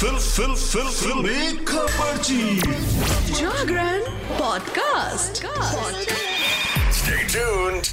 Fill फिल फिल खबर खबरची जागरण पॉडकास्ट। Stay tuned.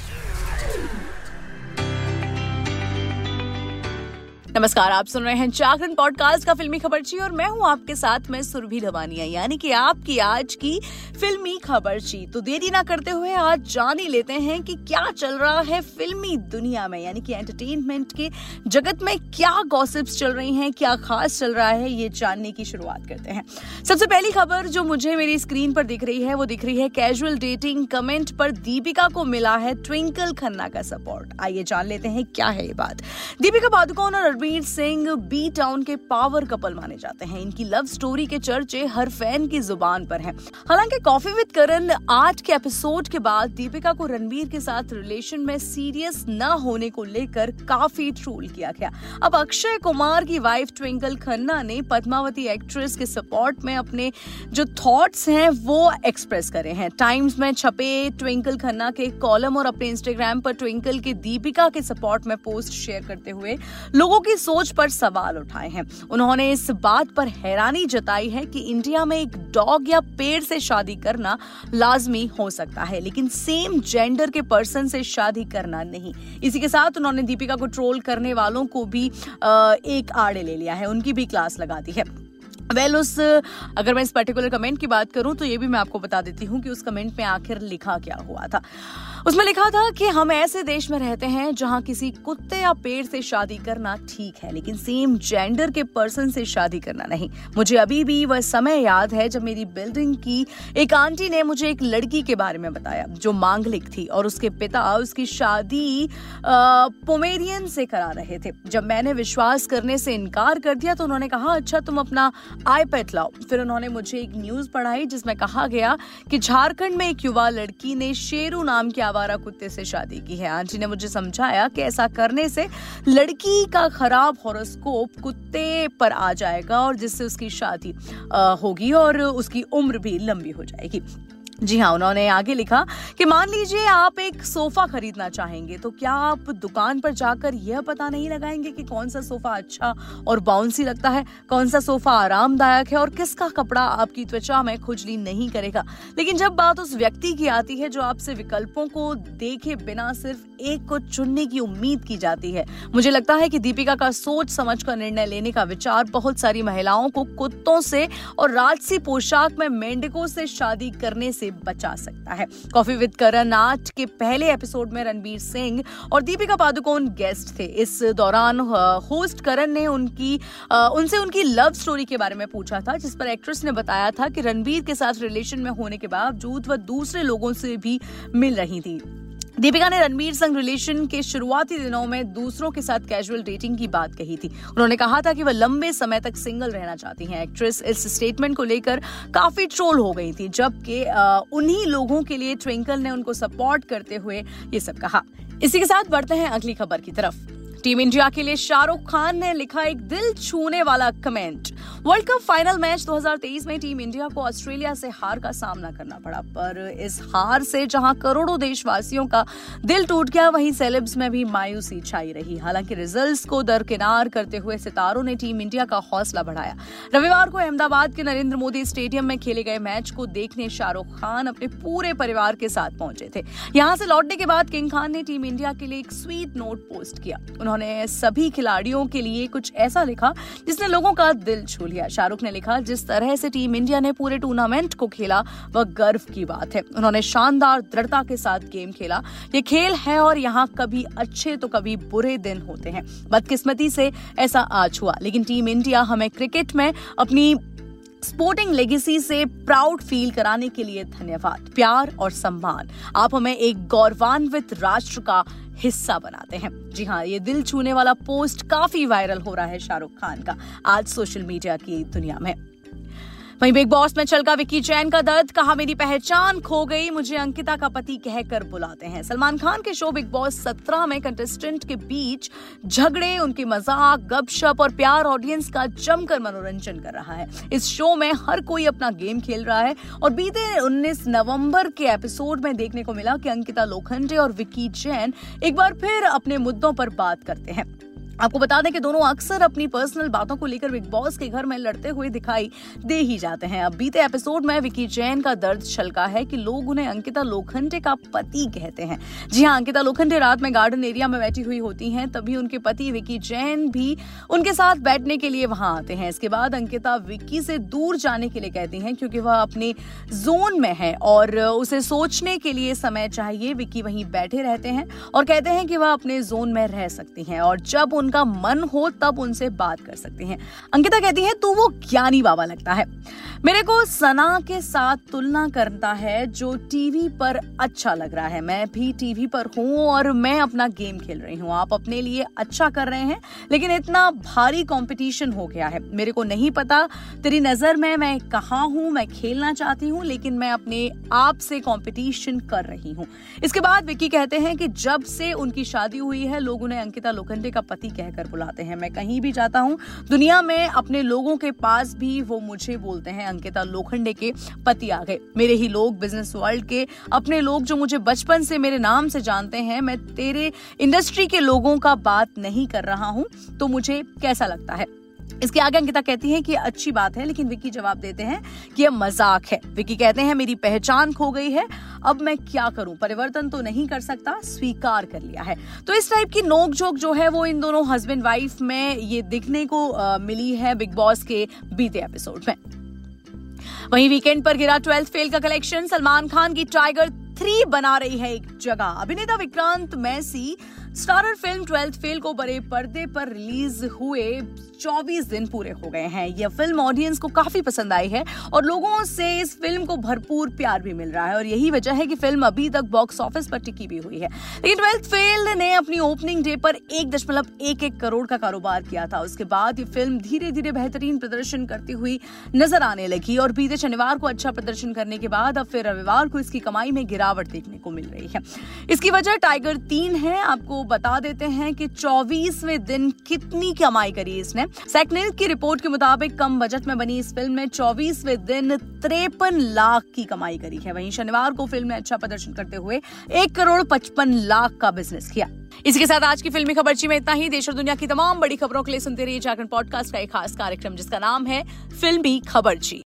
नमस्कार, आप सुन रहे हैं जागरण पॉडकास्ट का फिल्मी खबरची और मैं हूँ आपके साथ, में सुरभि धवानिया यानी कि आपकी आज की फिल्मी खबरची तो देरी ना करते हुए आज जान ही लेते हैं कि क्या चल रहा है फिल्मी दुनिया में, यानी कि एंटरटेनमेंट के जगत में क्या गॉसिप्स चल रही हैं, क्या खास चल रहा है, ये जानने की शुरुआत करते हैं। सबसे पहली खबर जो मुझे मेरी स्क्रीन पर दिख रही है, वो दिख रही है कैजुअल डेटिंग कमेंट पर दीपिका को मिला है ट्विंकल खन्ना का सपोर्ट आइए जान लेते हैं क्या है ये बात। दीपिका पादुकोण और रणवीर सिंह बी टाउन के पावर कपल माने जाते हैं। इनकी लव स्टोरी के चर्चे हर फ़ैन की ज़ुबान पर हैं। हालाँकि कॉफ़ी विद करण आठ के एपिसोड के बाद दीपिका को रणवीर के साथ रिलेशन में सीरियस न होने को लेकर काफ़ी ट्रोल किया गया। अब अक्षय कुमार की वाइफ ट्विंकल खन्ना ने पद्मावती एक्ट्रेस के सपोर्ट में अपने जो थॉट्स हैं, वो एक्सप्रेस करे हैं। टाइम्स में छपे ट्विंकल खन्ना के कॉलम और अपने इंस्टाग्राम पर ट्विंकल के दीपिका के सपोर्ट में पोस्ट शेयर करते हुए लोगों की सोच पर सवाल उठाए हैं। उन्होंने इस बात पर हैरानी जताई है कि इंडिया में एक डॉग या पेड़ से शादी करना लाजमी हो सकता है, लेकिन सेम जेंडर के पर्सन से शादी करना नहीं। इसी के साथ उन्होंने दीपिका को ट्रोल करने वालों को भी एक आड़े ले लिया है। उनकी भी क्लास लगा दी है। वेल well, उस अगर मैं इस पर्टिकुलर कमेंट की बात करूँ तो ये भी मैं आपको बता देती हूँ कि उस कमेंट में आखिर लिखा क्या हुआ था। उसमें लिखा था कि हम ऐसे देश में रहते हैं जहाँ किसी कुत्ते या पेड़ से शादी करना ठीक है लेकिन सेम जेंडर के पर्सन से शादी करना नहीं। मुझे अभी भी वह समय याद है जब मेरी बिल्डिंग की एक आंटी ने मुझे एक लड़की के बारे में बताया जो मांगलिक थी और उसके पिता उसकी शादी पोमेरियन से करा रहे थे। जब मैंने विश्वास करने से इनकार कर दिया तो उन्होंने कहा अच्छा तुम अपना आईपैड लाओ। फिर उन्होंने मुझे एक न्यूज़ पढ़ाई जिसमें कहा गया कि झारखंड में एक युवा लड़की ने शेरू नाम के आवारा कुत्ते से शादी की है। आंटी ने मुझे समझाया कि ऐसा करने से लड़की का खराब हॉरोस्कोप कुत्ते पर आ जाएगा और जिससे उसकी शादी होगी और उसकी उम्र भी लंबी हो जाएगी। जी हाँ उन्होंने आगे लिखा कि मान लीजिए आप एक सोफा खरीदना चाहेंगे तो क्या आप दुकान पर जाकर यह पता नहीं लगाएँगे कि कौन सा सोफा अच्छा और बाउंसी लगता है, कौन सा सोफा आरामदायक है और किसका कपड़ा आपकी त्वचा में खुजली नहीं करेगा? लेकिन जब बात उस व्यक्ति की आती है जो आपसे विकल्पों को देखे बिना सिर्फ़ एक को चुनने की उम्मीद की जाती है, मुझे लगता है कि दीपिका का सोच समझ कर निर्णय लेने का विचार बहुत सारी महिलाओं को कुत्तों से और राजसी पोशाक में मेंढकों से शादी करने से बचा सकता है। कॉफ़ी विद करण आज के पहले एपिसोड में रणबीर सिंह और दीपिका पादुकोण गेस्ट थे। इस दौरान होस्ट करण ने उनकी उनसे उनकी लव स्टोरी के बारे में पूछा था, जिस पर एक्ट्रेस ने बताया था कि रणबीर के साथ रिलेशन में होने के बावजूद वह दूसरे लोगों से भी मिल रही थी। दीपिका ने रणवीर संग रिलेशन के शुरुआती दिनों में दूसरों के साथ कैजुअल डेटिंग की बात कही थी। उन्होंने कहा था कि वह लंबे समय तक सिंगल रहना चाहती हैं। एक्ट्रेस इस स्टेटमेंट को लेकर काफ़ी ट्रोल हो गई थी, जबकि उन्हीं लोगों के लिए ट्विंकल ने उनको सपोर्ट करते हुए ये सब कहा। इसी के साथ बढ़ते हैं अगली खबर की तरफ़। टीम इंडिया के लिए शाहरुख खान ने लिखा एक दिल छूने वाला comment world cup final match 2023 में टीम इंडिया को ऑस्ट्रेलिया से हार का सामना करना पड़ा, पर इस हार से जहाँ करोड़ों देशवासियों का दिल टूट गया, वहीं सेलेब्स में भी मायूसी छाई रही। हालाँकि रिजल्ट्स को दरकिनार करते हुए सितारों ने टीम इंडिया का हौसला बढ़ाया। रविवार को अहमदाबाद के नरेंद्र मोदी स्टेडियम में खेले गए मैच को देखने शाहरुख खान अपने पूरे परिवार के साथ पहुँचे थे। यहाँ से लौटने के बाद किंग खान ने टीम इंडिया के लिए एक स्वीट नोट पोस्ट किया। उन्होंने सभी खिलाड़ियों के लिए कुछ ऐसा लिखा जिसने लोगों का दिल छू लिया। शाहरुख ने लिखा, जिस तरह से टीम इंडिया ने पूरे टूर्नामेंट को खेला, वह गर्व की बात है। उन्होंने शानदार दृढ़ता के साथ गेम खेला। ये खेल है और यहाँ कभी अच्छे तो कभी बुरे दिन होते हैं। बदकिस्मती से ऐसा आज हुआ। लेकिन टीम इंडिया हमें क्रिकेट में अपनी स्पोर्टिंग लेगेसी से प्राउड फील कराने के लिए धन्यवाद, प्यार और सम्मान। आप हमें एक गौरवान्वित राष्ट्र का हिस्सा बनाते हैं। जी हाँ ये दिल छूने वाला पोस्ट काफ़ी वायरल हो रहा है शाहरुख खान का आज सोशल मीडिया की दुनिया में। वहीं बिग बॉस में चलका विक्की जैन का दर्द, कहा मेरी पहचान खो गई, मुझे अंकिता का पति कहकर बुलाते हैं। सलमान खान के शो बिग बॉस 17 में कंटेस्टेंट के बीच झगड़े, उनके मज़ाक, गपशप और प्यार ऑडियंस का जमकर मनोरंजन कर रहा है। इस शो में हर कोई अपना गेम खेल रहा है और बीते 19 नवंबर के एपिसोड में देखने को मिला कि अंकिता लोखंडे और विक्की जैन एक बार फिर अपने मुद्दों पर बात करते हैं। आपको बता दें कि दोनों अक्सर अपनी पर्सनल बातों को लेकर बिग बॉस के घर में लड़ते हुए दिखाई दे ही जाते हैं। अब बीते एपिसोड में विकी जैन का दर्द छलका है कि लोग उन्हें अंकिता लोखंडे का पति कहते हैं। जी हाँ अंकिता लोखंडे रात में गार्डन एरिया में बैठी हुई होती हैं, तभी उनके पति विकी जैन भी उनके साथ बैठने के लिए वहाँ आते हैं। इसके बाद अंकिता विक्की से दूर जाने के लिए कहती हैं क्योंकि वह अपने जोन में है और उसे सोचने के लिए समय चाहिए। विक्की वहीं बैठे रहते हैं और कहते हैं कि वह अपने जोन में रह सकती हैं और जब उन उनका मन हो, तब उनसे बात कर सकते हैं। अंकिता कहती है, तू वो ज्ञानी बाबा लगता है। मेरे को सना के साथ तुलना करता है, जो टीवी पर अच्छा लग रहा है। मैं भी टीवी पर हूँ और मैं अपना गेम खेल रही हूँ। आप अपने लिए अच्छा कर रहे हैं, लेकिन इतना भारी कंपटीशन हो गया है। मेरे को नहीं पता तेरी नज़र में मैं कहा हूँ, मैं खेलना चाहती हूँ, लेकिन मैं अपने आप से कंपटीशन कर रही हूँ। इसके बाद विक्की कहते हैं कि जब से उनकी शादी हुई है, लोग उन्हें अंकिता लोखंडे का पति कहकर बुलाते हैं। मैं कहीं भी जाता हूँ, दुनिया में अपने लोगों के पास भी वो मुझे बोलते हैं। अंकिता लोखंडे के पति आ गए। मेरे ही लोग बिज़नेस वर्ल्ड के अपने लोग जो मुझे बचपन से मेरे नाम से जानते हैं। मैं तेरे इंडस्ट्री के लोगों का बात नहीं कर रहा हूँ तो मुझे कैसा लगता है? इसके आगे अंकिता कहती है कि अच्छी बात है लेकिन विक्की जवाब देते हैं कि यह मज़ाक है। विक्की कहते हैं मेरी पहचान खो गई है अब मैं क्या करूँ? परिवर्तन तो नहीं कर सकता स्वीकार कर लिया है। तो इस टाइप की नोक झोंक जो है वो इन दोनों हस्बैंड वाइफ में ये दिखने को आ, मिली है बिग बॉस के बीते एपिसोड में। वहीं वीकेंड पर गिरा ट्वेल्थ फेल का कलेक्शन सलमान खान की टाइगर थ्री बना रही है एक जगह। अभिनेता विक्रांत मैसी स्टारर फ़िल्म ट्वेल्थ फेल को बड़े पर्दे पर रिलीज़ हुए 24 दिन पूरे हो गए हैं। यह फ़िल्म ऑडियंस को काफ़ी पसंद आई है और लोगों से इस फ़िल्म को भरपूर प्यार भी मिल रहा है और यही वजह है कि फ़िल्म अभी तक बॉक्स ऑफ़िस पर टिकी भी हुई है। लेकिन ट्वेल्थ फेल ने अपनी ओपनिंग डे पर एक दशमलव एक एक करोड़ का कारोबार किया था। उसके बाद ये फ़िल्म धीरे धीरे बेहतरीन प्रदर्शन करती हुई नज़र आने लगी और बीते शनिवार को अच्छा प्रदर्शन करने के बाद अब फिर रविवार को इसकी कमाई में गिरावट देखने को मिल रही है। इसकी वजह टाइगर तीन है। आपको बता देते हैं कि चौबीसवें दिन कितनी कमाई करी इसने। सेकनिल की रिपोर्ट के मुताबिक कम बजट में बनी इस फ़िल्म में चौबीसवें दिन तिरपन लाख की कमाई करी है। वहीं शनिवार को फ़िल्म ने अच्छा प्रदर्शन करते हुए एक करोड़ पचपन लाख का बिज़नेस किया। इसके साथ आज की फिल्मी खबरची में इतना ही। देश और दुनिया की तमाम बड़ी खबरों के लिए सुनते रहिए जागरण पॉडकास्ट का एक खास कार्यक्रम, जिसका नाम है फिल्मी खबरची